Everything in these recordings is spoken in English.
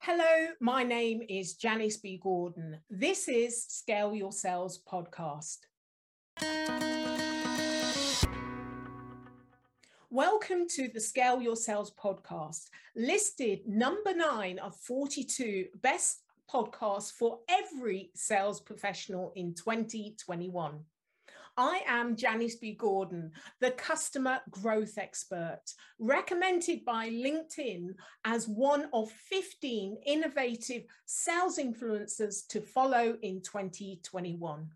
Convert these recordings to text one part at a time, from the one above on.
Hello, my name is Janice B. Gordon. This is Scale Your Sales podcast. Welcome to the Scale Your Sales podcast, listed number nine of 42 best podcasts for every sales professional in 2021. I am Janice B. Gordon, the customer growth expert, recommended by LinkedIn as one of 15 innovative sales influencers to follow in 2021.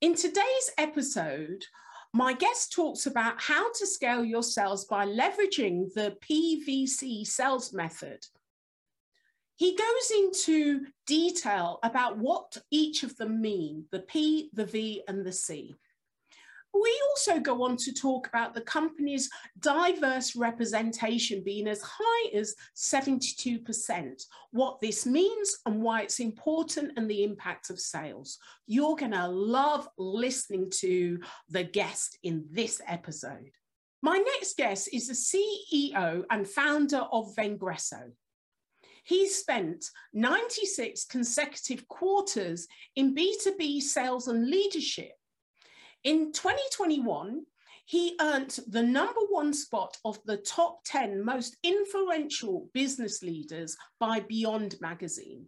In today's episode, my guest talks about how to scale your sales by leveraging the PVC sales method. He goes into detail about what each of them mean the P, the V, and the C. We also go on to talk about the company's diverse representation being as high as 72%, what this means and why it's important and the impact of sales. You're going to love listening to the guest in this episode. My next guest is the CEO and founder of Vengreso. He spent 96 consecutive quarters in B2B sales and leadership in 2021, he earned the number one spot of the top 10 most influential business leaders by Beyond Magazine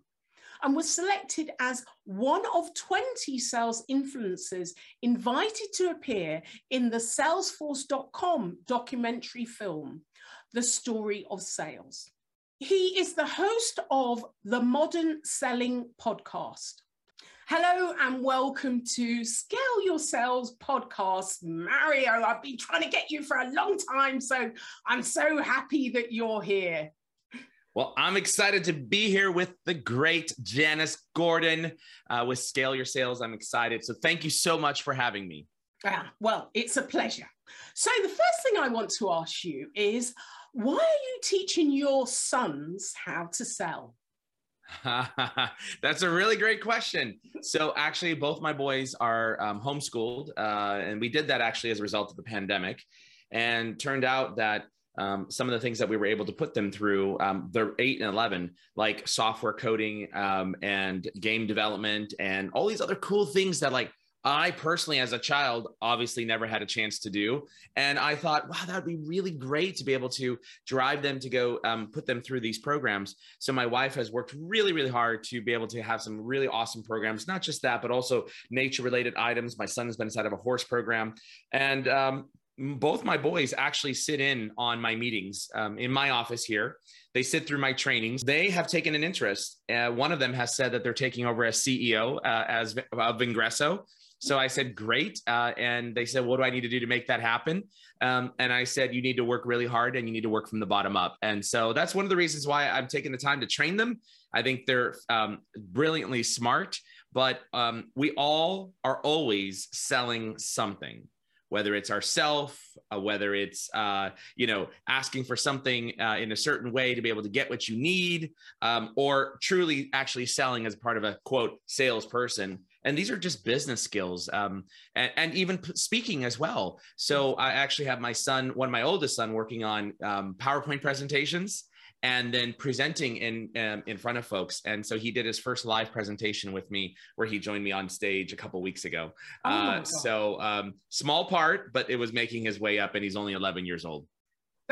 and was selected as one of 20 sales influencers invited to appear in the Salesforce.com documentary film, The Story of Sales. He is the host of the Modern Selling podcast Hello and welcome to Scale Your Sales podcast. Mario, I've been trying to get you for a long time, so I'm so happy that you're here. Well, I'm excited to be here with the great Janice Gordon uh, with Scale Your Sales. I'm excited. So thank you so much for having me. Ah, well, it's a pleasure. So, the first thing I want to ask you is why are you teaching your sons how to sell? That's a really great question. So, actually, both my boys are um, homeschooled, uh, and we did that actually as a result of the pandemic. And turned out that um, some of the things that we were able to put them through, um, they're eight and 11, like software coding um, and game development and all these other cool things that, like, I personally, as a child, obviously never had a chance to do. And I thought, wow, that would be really great to be able to drive them to go um, put them through these programs. So my wife has worked really, really hard to be able to have some really awesome programs, not just that, but also nature related items. My son has been inside of a horse program. And um, both my boys actually sit in on my meetings um, in my office here. They sit through my trainings. They have taken an interest. Uh, one of them has said that they're taking over as CEO uh, as of Vengreso. So I said, great. Uh, and they said, what do I need to do to make that happen? Um, and I said, you need to work really hard and you need to work from the bottom up. And so that's one of the reasons why I'm taking the time to train them. I think they're um, brilliantly smart, but um, we all are always selling something whether it's ourself, uh, whether it's uh, you know asking for something uh, in a certain way to be able to get what you need, um, or truly actually selling as part of a quote salesperson and these are just business skills um, and, and, even speaking as well. So i actually have my son one of my oldest son working on um, powerpoint presentations and then presenting in um, in front of folks. And so he did his first live presentation with me where he joined me on stage a couple weeks ago. Oh uh, so um, small part but it was making his way up and he's only 11 years old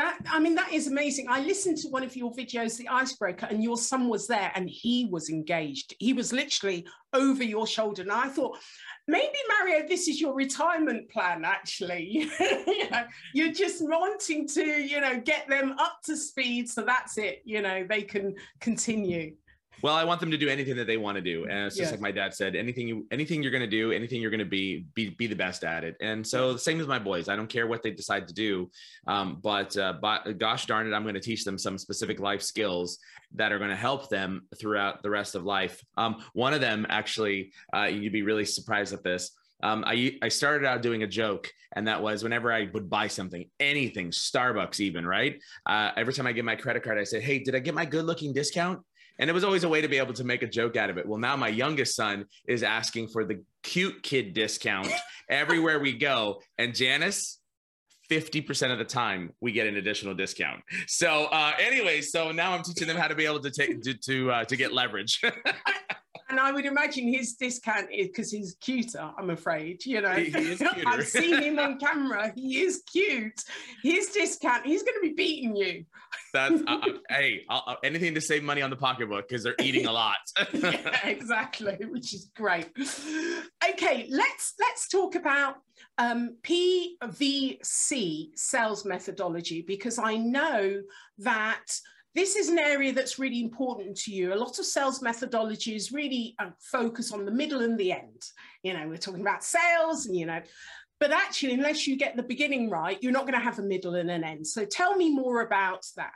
that I mean, that is amazing. I listened to one of your videos, The Icebreaker, and your son was there and he was engaged. He was literally over your shoulder. And I thought, maybe Mario, this is your retirement plan, actually. you know, you're just wanting to, you know, get them up to speed. So that's it, you know, they can continue. Well, I want them to do anything that they want to do, and it's just like my dad said: anything you, anything you're going to do, anything you're going to be, be, be the best at it. And so, the same as my boys. I don't care what they decide to do, um, but, uh, but gosh darn it, I'm going to teach them some specific life skills that are going to help them throughout the rest of life. Um, one of them, actually, uh, you'd be really surprised at this. Um, I, I started out doing a joke, and that was whenever I would buy something, anything, Starbucks, even, right? Uh, every time I get my credit card, I say, Hey, did I get my good looking discount? And it was always a way to be able to make a joke out of it. Well, now my youngest son is asking for the cute kid discount everywhere we go. And Janice, 50% of the time we get an additional discount. So uh, anyway, so now I'm teaching them how to be able to take to to, uh, to get leverage. and I would imagine his discount is because he's cuter. I'm afraid, you know. I've seen him on camera. He is cute. His discount, he's going to be beating you. That's uh, hey, I'll, uh, anything to save money on the pocketbook because they're eating a lot. yeah, exactly, which is great. Okay, let's let's talk about um, PVC sales methodology because I know that this is an area that's really important to you. A lot of sales methodologies really uh, focus on the middle and the end. You know, we're talking about sales and, you know, but actually, unless you get the beginning right, you're not going to have a middle and an end. So tell me more about that.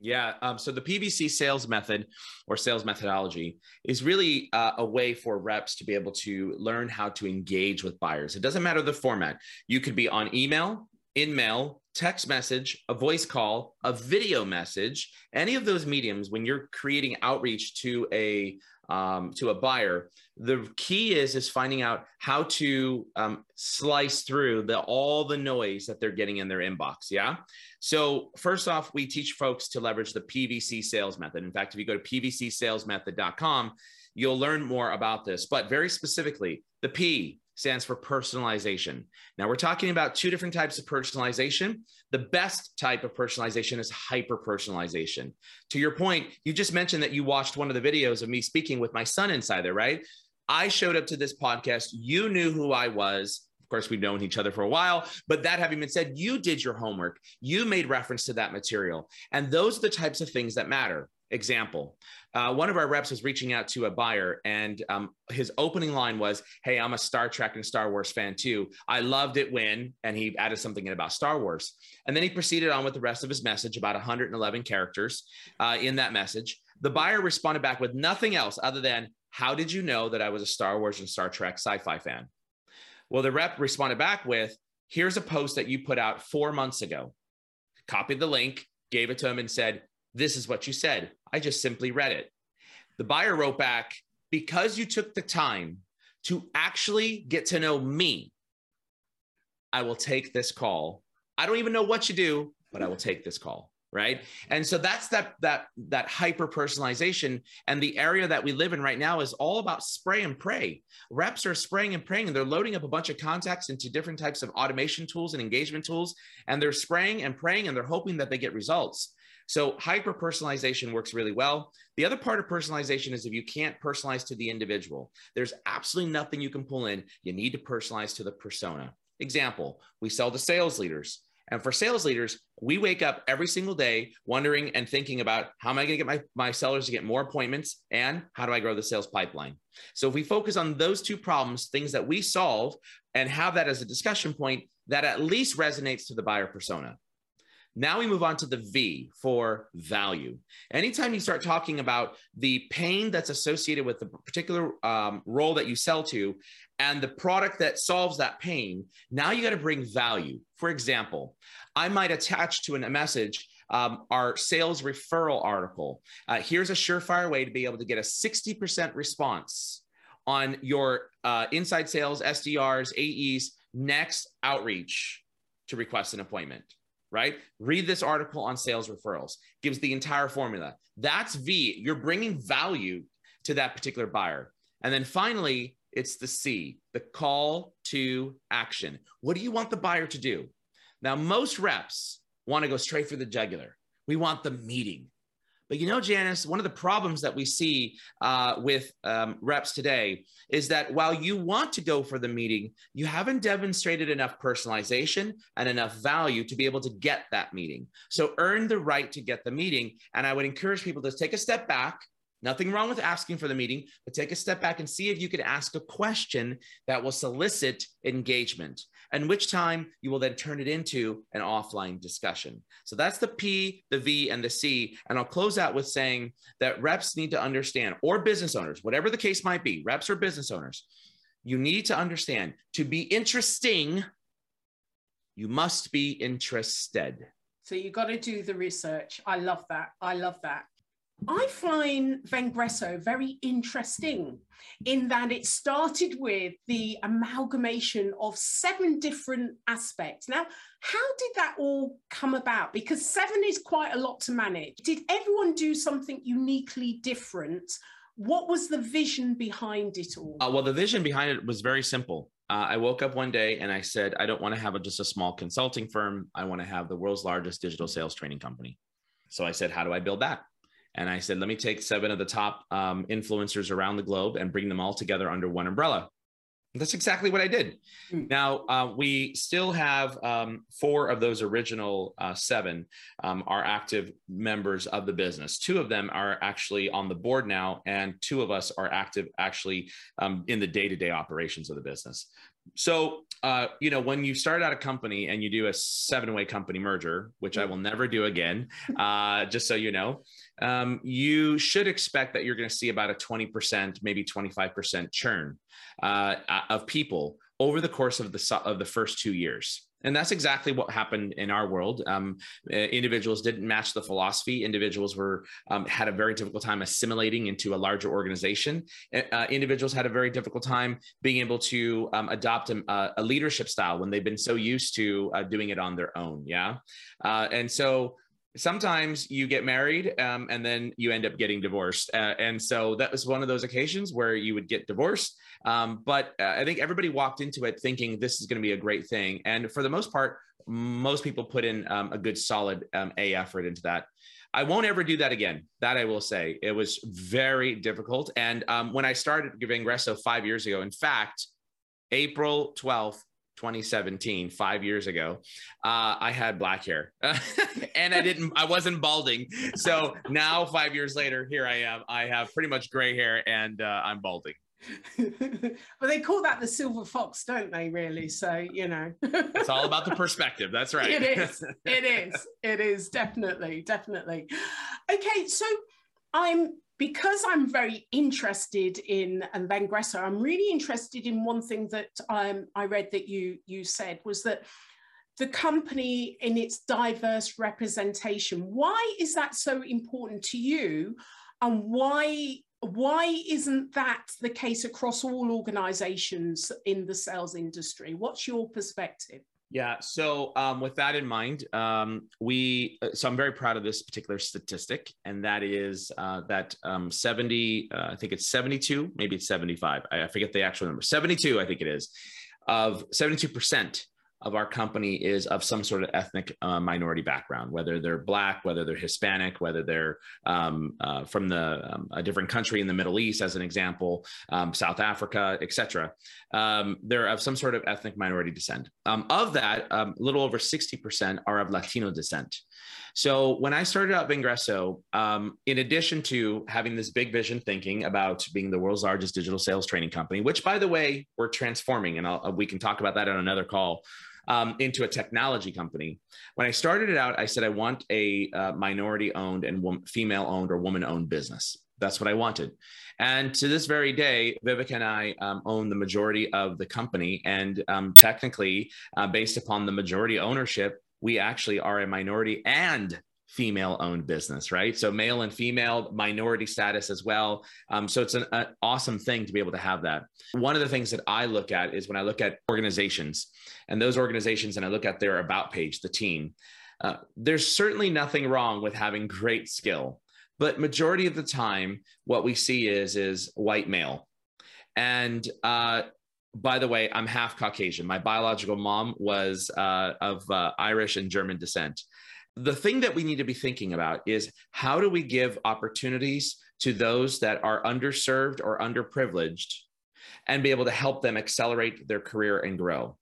Yeah. Um, so the PVC sales method or sales methodology is really uh, a way for reps to be able to learn how to engage with buyers. It doesn't matter the format. You could be on email, in mail, text message, a voice call, a video message, any of those mediums, when you're creating outreach to a um, to a buyer, the key is is finding out how to um, slice through the all the noise that they're getting in their inbox. Yeah. So first off, we teach folks to leverage the PVC sales method. In fact, if you go to pvcsalesmethod.com, you'll learn more about this. But very specifically, the P stands for personalization. Now, we're talking about two different types of personalization. The best type of personalization is hyper personalization. To your point, you just mentioned that you watched one of the videos of me speaking with my son inside there, right? I showed up to this podcast. You knew who I was. Of course, we've known each other for a while, but that having been said, you did your homework. You made reference to that material. And those are the types of things that matter. Example uh, one of our reps was reaching out to a buyer, and um, his opening line was, Hey, I'm a Star Trek and Star Wars fan too. I loved it when, and he added something in about Star Wars. And then he proceeded on with the rest of his message, about 111 characters uh, in that message. The buyer responded back with nothing else other than, How did you know that I was a Star Wars and Star Trek sci fi fan? Well, the rep responded back with, Here's a post that you put out four months ago. Copied the link, gave it to him, and said, this is what you said. I just simply read it. The buyer wrote back, because you took the time to actually get to know me, I will take this call. I don't even know what you do, but I will take this call right and so that's that that that hyper personalization and the area that we live in right now is all about spray and pray reps are spraying and praying and they're loading up a bunch of contacts into different types of automation tools and engagement tools and they're spraying and praying and they're hoping that they get results so hyper personalization works really well. The other part of personalization is if you can't personalize to the individual, there's absolutely nothing you can pull in. You need to personalize to the persona. Example, we sell to sales leaders. And for sales leaders, we wake up every single day wondering and thinking about how am I going to get my, my sellers to get more appointments and how do I grow the sales pipeline? So if we focus on those two problems, things that we solve, and have that as a discussion point, that at least resonates to the buyer persona. Now we move on to the V for value. Anytime you start talking about the pain that's associated with the particular um, role that you sell to and the product that solves that pain, now you got to bring value. For example, I might attach to a message um, our sales referral article. Uh, here's a surefire way to be able to get a 60% response on your uh, inside sales, SDRs, AEs, next outreach to request an appointment right? Read this article on sales referrals, gives the entire formula. That's V. You're bringing value to that particular buyer. And then finally, it's the C, the call to action. What do you want the buyer to do? Now, most reps want to go straight for the jugular. We want the meeting. But you know, Janice, one of the problems that we see uh, with um, reps today is that while you want to go for the meeting, you haven't demonstrated enough personalization and enough value to be able to get that meeting. So earn the right to get the meeting. And I would encourage people to take a step back Nothing wrong with asking for the meeting, but take a step back and see if you could ask a question that will solicit engagement, and which time you will then turn it into an offline discussion. So that's the P, the V, and the C. And I'll close out with saying that reps need to understand, or business owners, whatever the case might be, reps or business owners, you need to understand to be interesting, you must be interested. So you got to do the research. I love that. I love that. I find Vengreso very interesting in that it started with the amalgamation of seven different aspects. Now, how did that all come about? Because seven is quite a lot to manage. Did everyone do something uniquely different? What was the vision behind it all? Uh, well, the vision behind it was very simple. Uh, I woke up one day and I said, I don't want to have a, just a small consulting firm. I want to have the world's largest digital sales training company. So I said, How do I build that? And I said, let me take seven of the top um, influencers around the globe and bring them all together under one umbrella. That's exactly what I did. Mm. Now, uh, we still have um, four of those original uh, seven um, are active members of the business. Two of them are actually on the board now, and two of us are active actually um, in the day to day operations of the business. So, uh, you know, when you start out a company and you do a seven way company merger, which I mm. will never do again, uh, just so you know, um, you should expect that you're going to see about a 20%, maybe 25% churn uh, of people over the course of the of the first two years. And that's exactly what happened in our world. Um, individuals didn't match the philosophy. Individuals were um, had a very difficult time assimilating into a larger organization. Uh, individuals had a very difficult time being able to um, adopt a, a, leadership style when they've been so used to uh, doing it on their own. Yeah, uh, and so sometimes you get married um, and then you end up getting divorced. Uh, and so that was one of those occasions where you would get divorced. Um, but uh, I think everybody walked into it thinking this is going to be a great thing. And for the most part, most people put in um, a good solid um, A effort into that. I won't ever do that again. That I will say. It was very difficult. And um, when I started Vengreso five years ago, in fact, April 12th, 2017, five years ago, uh, I had black hair and I didn't, I wasn't balding. So now, five years later, here I am. I have pretty much gray hair and uh, I'm balding. well, they call that the silver fox, don't they? Really? So you know, it's all about the perspective. That's right. It is. It is. It is definitely, definitely. Okay, so I'm because I'm very interested in and Vengreso, I'm really interested in one thing that um, I read that you you said was that the company in its diverse representation. Why is that so important to you, and why why isn't that the case across all organizations in the sales industry? What's your perspective? Yeah. So um, with that in mind, um, we uh, so I'm very proud of this particular statistic, and that is uh, that um, 70, uh, I think it's 72, maybe it's 75. I, I forget the actual number. 72, I think it is, of 72 percent of our company is of some sort of ethnic uh, minority background, whether they're Black, whether they're Hispanic, whether they're um, uh, from the um, a different country in the Middle East, as an example, um, South Africa, etc. Um, they're of some sort of ethnic minority descent. Um, of that, um, a little over 60% are of Latino descent. So when I started out Vengreso, in addition to having this big vision thinking about being the world's largest digital sales training company, which by the way, we're transforming, and I'll, we can talk about that on another call um, into a technology company. When I started it out, I said I want a uh, minority owned and wom- female owned or woman owned business. That's what I wanted. And to this very day, Viveka and I um, own the majority of the company. And um, technically, uh, based upon the majority ownership, we actually are a minority and female owned business, right? So male and female minority status as well. Um, so it's an, an, awesome thing to be able to have that. One of the things that I look at is when I look at organizations and those organizations and I look at their about page, the team, uh, there's certainly nothing wrong with having great skill. But majority of the time, what we see is is white male, and uh, by the way, I'm half Caucasian. My biological mom was uh, of uh, Irish and German descent the thing that we need to be thinking about is how do we give opportunities to those that are underserved or underprivileged and be able to help them accelerate their career and grow?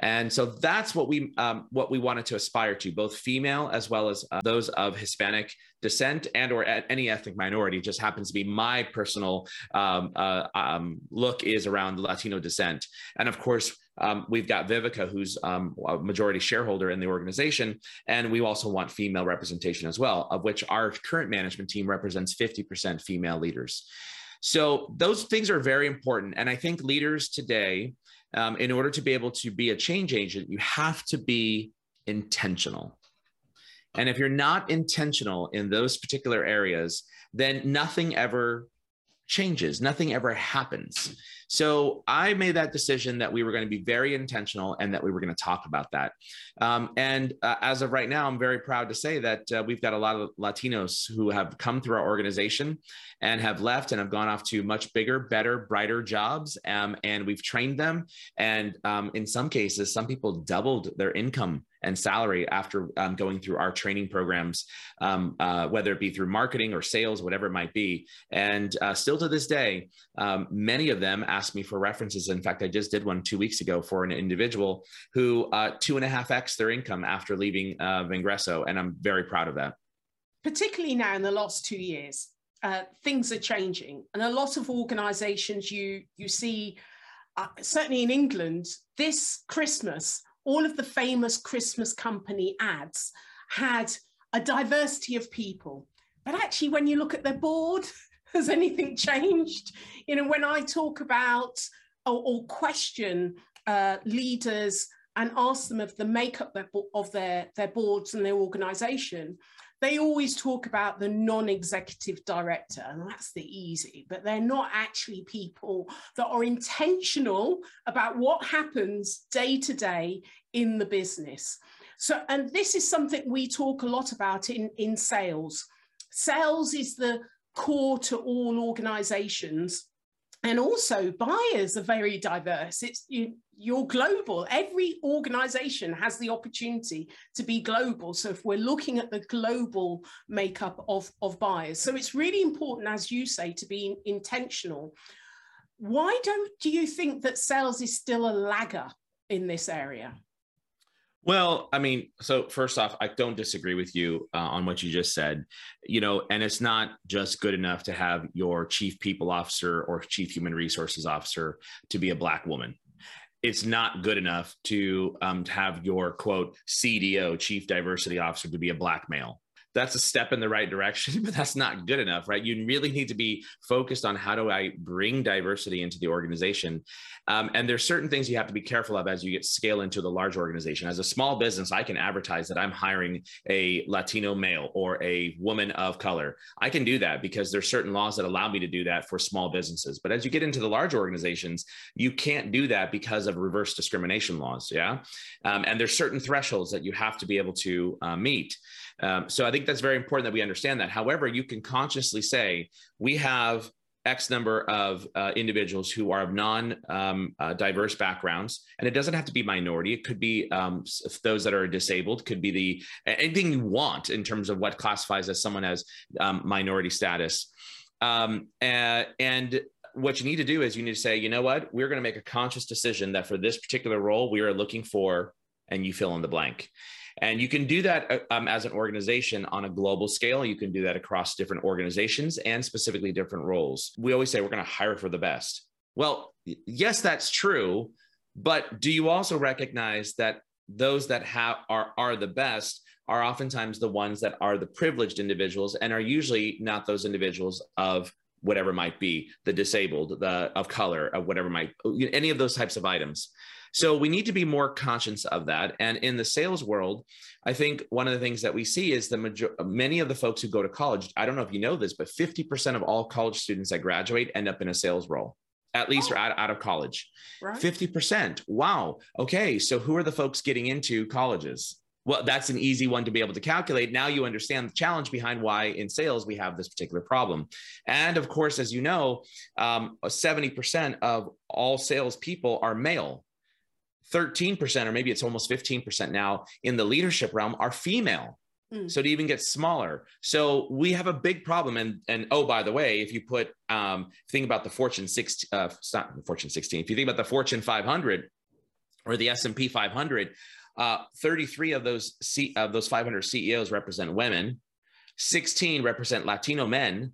And so that's what we um, what we wanted to aspire to both female as well as uh, those of hispanic descent and or any ethnic minority. Just happens to be my personal um, uh, um, look is around latino descent. And of course um, we've got Viveka, who's um, a majority shareholder in the organization, and we also want female representation as well, of which our current management team represents 50% female leaders. So those things are very important. And I think leaders today, um, in order to be able to be a change agent, you have to be intentional. And if you're not intentional in those particular areas, then nothing ever changes, nothing ever happens. So I made that decision that we were going to be very intentional and that we were going to talk about that. Um, and uh, as of right now, I'm very proud to say that uh, we've got a lot of Latinos who have come through our organization and have left and have gone off to much bigger, better, brighter jobs. Um, and we've trained them. And um, in some cases, some people doubled their income and salary after um, going through our training programs, um, uh, whether it be through marketing or sales, whatever it might be. And uh, still to this day, um, many of them ask me for references. In fact, I just did one two weeks ago for an individual who uh, two and a half X their income after leaving uh, Vengreso. And I'm very proud of that. Particularly now in the last two years, uh, things are changing. And a lot of organizations you, you see, uh, certainly in England, this Christmas, all of the famous Christmas company ads had a diversity of people. But actually, when you look at their board, has anything changed? You know, when I talk about or, or question uh, leaders and ask them of the makeup of their, their boards and their organization, they always talk about the non-executive director and that's the easy but they're not actually people that are intentional about what happens day to day in the business so and this is something we talk a lot about in in sales sales is the core to all organizations. And also buyers are very diverse. It's you, you're global. Every organization has the opportunity to be global. So if we're looking at the global makeup of, of buyers so it's really important as you say to be intentional. Why don't do you think that sales is still a lagger in this area well, I mean, so first off, I don't disagree with you uh, on what you just said. You know, and it's not just good enough to have your chief people officer or chief human resources officer to be a black woman. It's not good enough to, um, to have your quote CDO, chief diversity officer, to be a black male that's a step in the right direction, but that's not good enough, right? You really need to be focused on how do I bring diversity into the organization. Um, and there's certain things you have to be careful of as you get scale into the large organization. As a small business, I can advertise that I'm hiring a Latino male or a woman of color. I can do that because there's certain laws that allow me to do that for small businesses. But as you get into the large organizations, you can't do that because of reverse discrimination laws. Yeah. Um, and there's certain thresholds that you have to be able to uh, meet. Um, so I think that's very important that we understand that. However, you can consciously say, we have X number of uh, individuals who are of non um, uh, diverse backgrounds, and it doesn't have to be minority. It could be um, those that are disabled. Could be the anything you want in terms of what classifies as someone as um, minority status. Um, and, and what you need to do is you need to say, you know what, we're going to make a conscious decision that for this particular role, we are looking for, and you fill in the blank. And you can do that uh, um, as an organization on a global scale. You can do that across different organizations and specifically different roles. We always say we're going to hire for the best. Well, yes, that's true. But do you also recognize that those that have are, are the best are oftentimes the ones that are the privileged individuals and are usually not those individuals of whatever might be the disabled the of color of whatever might any of those types of items so we need to be more conscious of that. And in the sales world, I think one of the things that we see is the major- many of the folks who go to college. I don't know if you know this, but 50% of all college students that graduate end up in a sales role at least oh. out, out of college. Right. 50%. Wow. Okay. So who are the folks getting into colleges? Well, that's an easy one to be able to calculate. Now you understand the challenge behind why in sales we have this particular problem. And of course, as you know, um, 70% of all salespeople are male. 13%, or maybe it's almost 15% now in the leadership realm, are female. Mm. So it even gets smaller. So we have a big problem. And and oh, by the way, if you put um, think about the Fortune 16, uh, not Fortune 16, if you think about the Fortune 500 or the S&P 500, uh, 33 of those C, of those 500 CEOs represent women, 16 represent Latino men,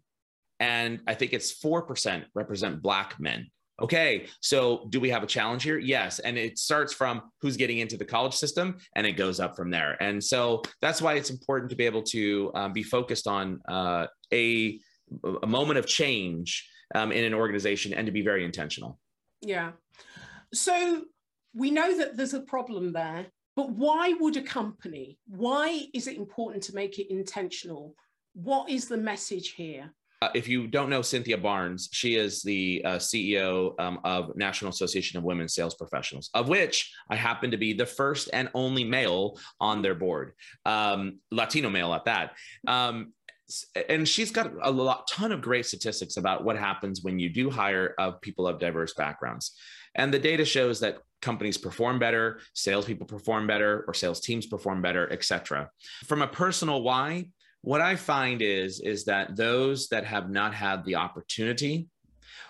and I think it's 4% represent Black men. Okay, so do we have a challenge here? Yes. And it starts from who's getting into the college system and it goes up from there. And so that's why it's important to be able to um, be focused on uh, a, a moment of change um, in an organization and to be very intentional. Yeah. So we know that there's a problem there, but why would a company, why is it important to make it intentional? What is the message here? Uh, if you don't know Cynthia Barnes, she is the uh, CEO um, of National Association of Women Sales Professionals, of which I happen to be the first and only male on their board, um, Latino male at that. Um, and she's got a lot, ton of great statistics about what happens when you do hire of people of diverse backgrounds. And the data shows that companies perform better, salespeople perform better, or sales teams perform better, et cetera. From a personal why, what I find is, is that those that have not had the opportunity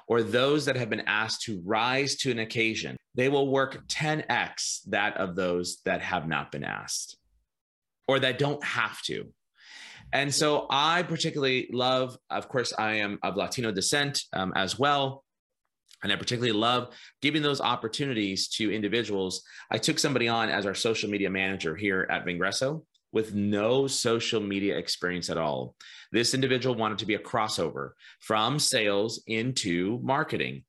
or those that have been asked to rise to an occasion, they will work 10x that of those that have not been asked or that don't have to. And so I particularly love, of course, I am of Latino descent um, as well. And I particularly love giving those opportunities to individuals. I took somebody on as our social media manager here at Vengreso with no social media experience at all. This individual wanted to be a crossover from sales into marketing.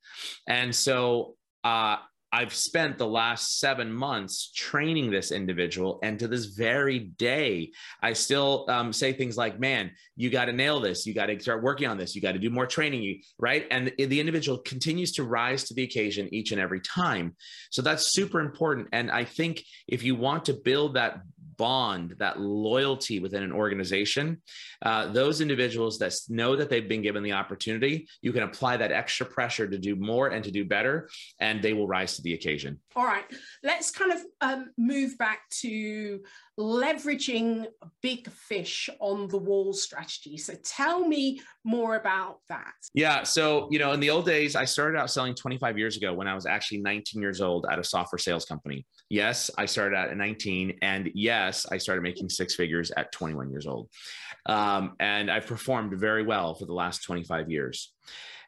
And so uh, I've spent the last seven months training this individual. And to this very day, I still um, say things like, man, you got to nail this. You got to start working on this. You got to do more training, right? And the individual continues to rise to the occasion each and every time. So that's super important. And I think if you want to build that bond, that loyalty within an organization, uh, those individuals that know that they've been given the opportunity, you can apply that extra pressure to do more and to do better, and they will rise to the occasion. All right, let's kind of um, move back to leveraging big fish on the wall strategy. So tell me more about that. Yeah. So, you know, in the old days, I started out selling 25 years ago when I was actually 19 years old at a software sales company. Yes, I started out at 19. And yes, I started making six figures at 21 years old. Um, and I've performed very well for the last 25 years.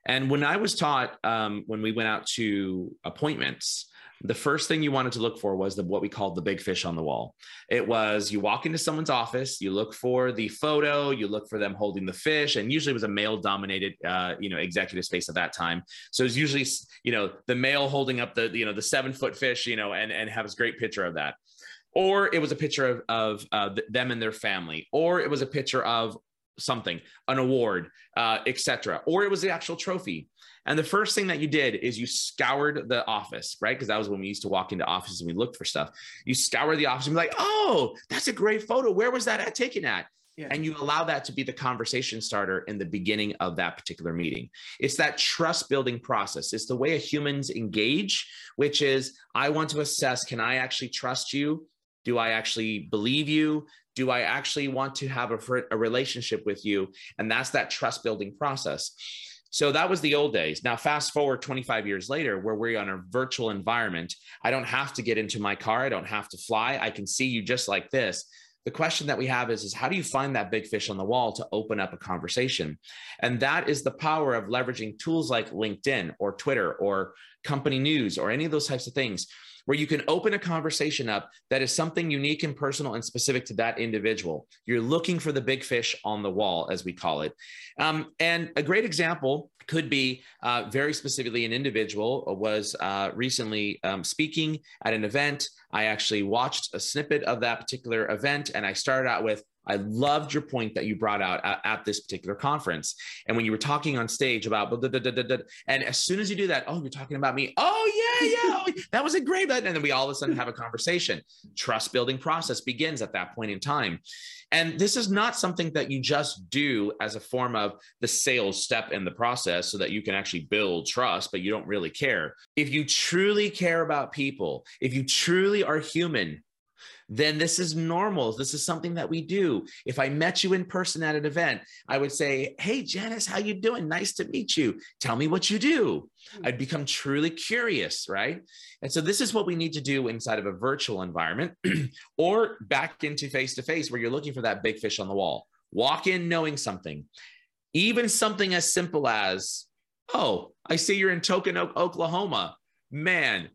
And when I was taught, um, when we went out to appointments, the first thing you wanted to look for was the what we called the big fish on the wall. It was you walk into someone's office, you look for the photo, you look for them holding the fish, and usually it was a male dominated, uh, you know, executive space at that time. So it's usually, you know, the male holding up the, you know, the seven foot fish, you know, and and have a great picture of that. Or it was a picture of, of uh, them and their family, or it was a picture of something, an award, uh, etc. Or it was the actual trophy. And the first thing that you did is you scoured the office, right? Because that was when we used to walk into offices and we looked for stuff. You scour the office and be like, oh, that's a great photo. Where was that at taken at? Yeah. And you allow that to be the conversation starter in the beginning of that particular meeting. It's that trust building process. It's the way humans engage, which is I want to assess can I actually trust you? Do I actually believe you? Do I actually want to have a, a relationship with you? And that's that trust building process. So that was the old days. Now, fast forward 25 years later, where we're on a virtual environment. I don't have to get into my car. I don't have to fly. I can see you just like this. The question that we have is, is how do you find that big fish on the wall to open up a conversation? And that is the power of leveraging tools like LinkedIn or Twitter or company news or any of those types of things where you can open a conversation up that is something unique and personal and specific to that individual. You're looking for the big fish on the wall, as we call it. Um, and a great example could be uh, very specifically an individual was uh, recently um, speaking at an event. I actually watched a snippet of that particular event and I started out with, I loved your point that you brought out at, at, this particular conference. And when you were talking on stage about, and as soon as you do that, oh, you're talking about me. Oh, yeah, yeah. Oh, that was a great, and then we all of a sudden have a conversation. Trust building process begins at that point in time. And this is not something that you just do as a form of the sales step in the process so that you can actually build trust, but you don't really care. If you truly care about people, if you truly are human, then this is normal. This is something that we do. If I met you in person at an event, I would say, "Hey, Janice, how you doing? Nice to meet you. Tell me what you do." Hmm. I'd become truly curious, right? And so this is what we need to do inside of a virtual environment or back into face to face where you're looking for that big fish on the wall. Walk in knowing something. Even something as simple as, "Oh, I see you're in Token Oklahoma." Man,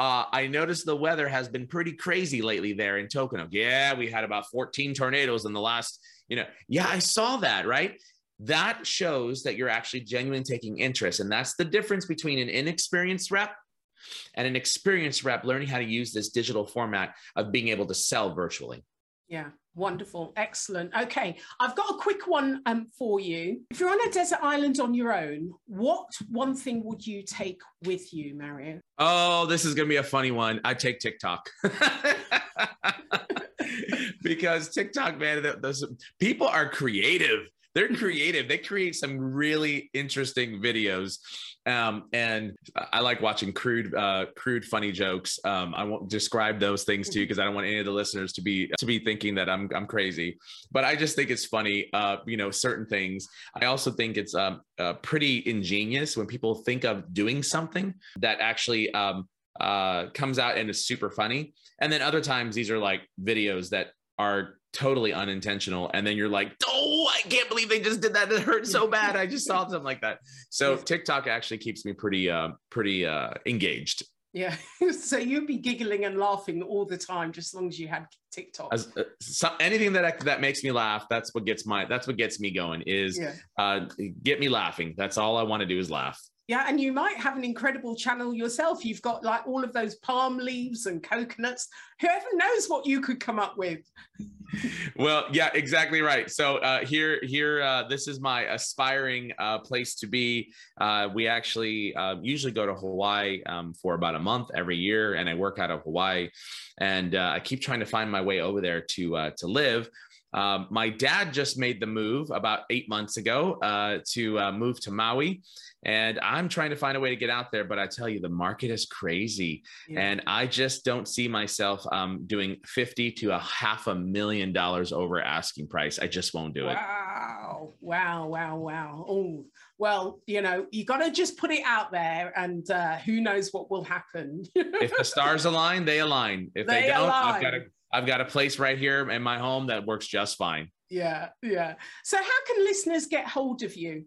uh, I noticed the weather has been pretty crazy lately there in Tokenog. Yeah, we had about 14 tornadoes in the last, you know, yeah, I saw that, right? That shows that you're actually genuinely taking interest. And that's the difference between an inexperienced rep and an experienced rep learning how to use this digital format of being able to sell virtually. Yeah, wonderful, excellent. Okay, I've got a quick one um, for you. If you're on a desert island on your own, what one thing would you take with you, Mario? Oh, this is gonna be a funny one. I take TikTok. because TikTok, man, those people are creative they're creative. They create some really interesting videos. Um, and I like watching crude, uh, crude, funny jokes. Um, I won't describe those things to you because I don't want any of the listeners to be to be thinking that I'm I'm crazy. But I just think it's funny. Uh, you know, certain things. I also think it's um, uh, pretty ingenious when people think of doing something that actually um, uh, comes out and is super funny. And then other times these are like videos that are totally unintentional and then you're like oh i can't believe they just did that it hurt so bad i just saw something like that. So tiktok actually keeps me pretty uh pretty uh engaged. Yeah so you'd be giggling and laughing all the time just as long as you had tiktok. As, uh, so anything that that makes me laugh that's what gets my that's what gets me going is yeah. uh get me laughing. That's all i want to do is laugh yeah, and you might have an incredible channel yourself. You've got like all of those palm leaves and coconuts. Whoever knows what you could come up with. well, yeah, exactly right. So uh, here, here, uh, this is my aspiring uh, place to be. Uh, we actually uh, usually go to Hawaii um, for about a month every year, and I work out of Hawaii, and uh, I keep trying to find my way over there to to live. Um, my dad just made the move about eight months ago uh, to uh, move to Maui, and I'm trying to find a way to get out there. But I tell you, the market is crazy, yeah. and I just don't see myself um, doing fifty to a half a million dollars over asking price. I just won't do it. Wow! Wow! Wow! Wow! Oh, well, you know, you got to just put it out there, and uh, who knows what will happen. if the stars align, they align. If they, they don't, align. I've got to I've got a place right here in my home that works just fine. Yeah, yeah. So how can listeners get hold of you?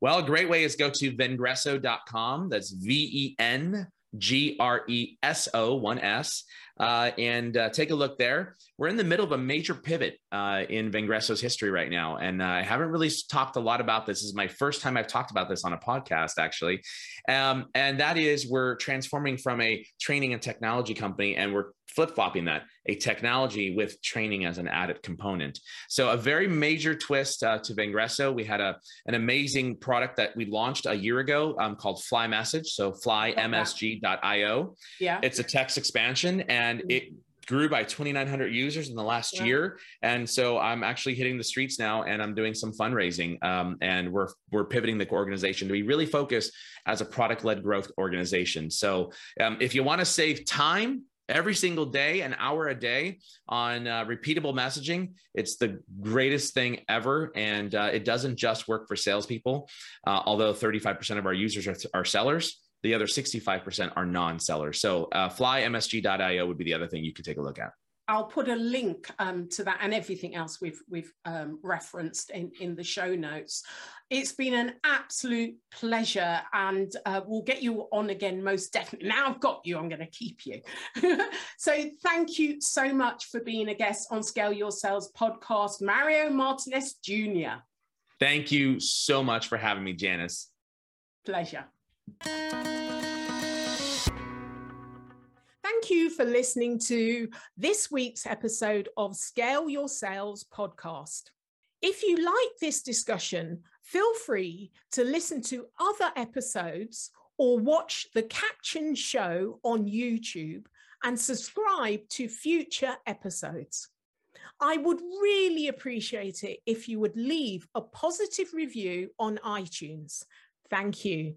Well, a great way is go to vengreso.com. That's V E N G R E S O, one S, uh, and uh, take a look there. We're in the middle of a major pivot uh, in Vengreso's history right now. And uh, I haven't really talked a lot about this. This is my first time I've talked about this on a podcast, actually. Um, and that is we're transforming from a training and technology company and we're flip flopping that a technology with training as an added component. So a very major twist uh, to Vengreso. We had a an amazing product that we launched a year ago um, called Fly Message. So flymsg.io. Yeah, it's a text expansion and mm-hmm. it grew by 2900 users in the last yeah. year and so i'm actually hitting the streets now and i'm doing some fundraising um, and we're we're pivoting the organization to be really focused as a product led growth organization so um, if you want to save time every single day, an hour a day on uh, repeatable messaging. It's the greatest thing ever. And uh, it doesn't just work for salespeople, uh, although 35% of our users are, are sellers. The other 65% are non sellers. So, uh, flymsg.io would be the other thing you could take a look at. I'll put a link um, to that and everything else we've we've um, referenced in, in the show notes. It's been an absolute pleasure, and uh, we'll get you on again most definitely. Now I've got you, I'm going to keep you. so thank you so much for being a guest on Scale Your Sales podcast, Mario Martinez Jr. Thank you so much for having me, Janice. Pleasure. Thank you for listening to this week's episode of Scale Your Sales podcast. If you like this discussion, feel free to listen to other episodes or watch the caption show on YouTube and subscribe to future episodes. I would really appreciate it if you would leave a positive review on iTunes. Thank you.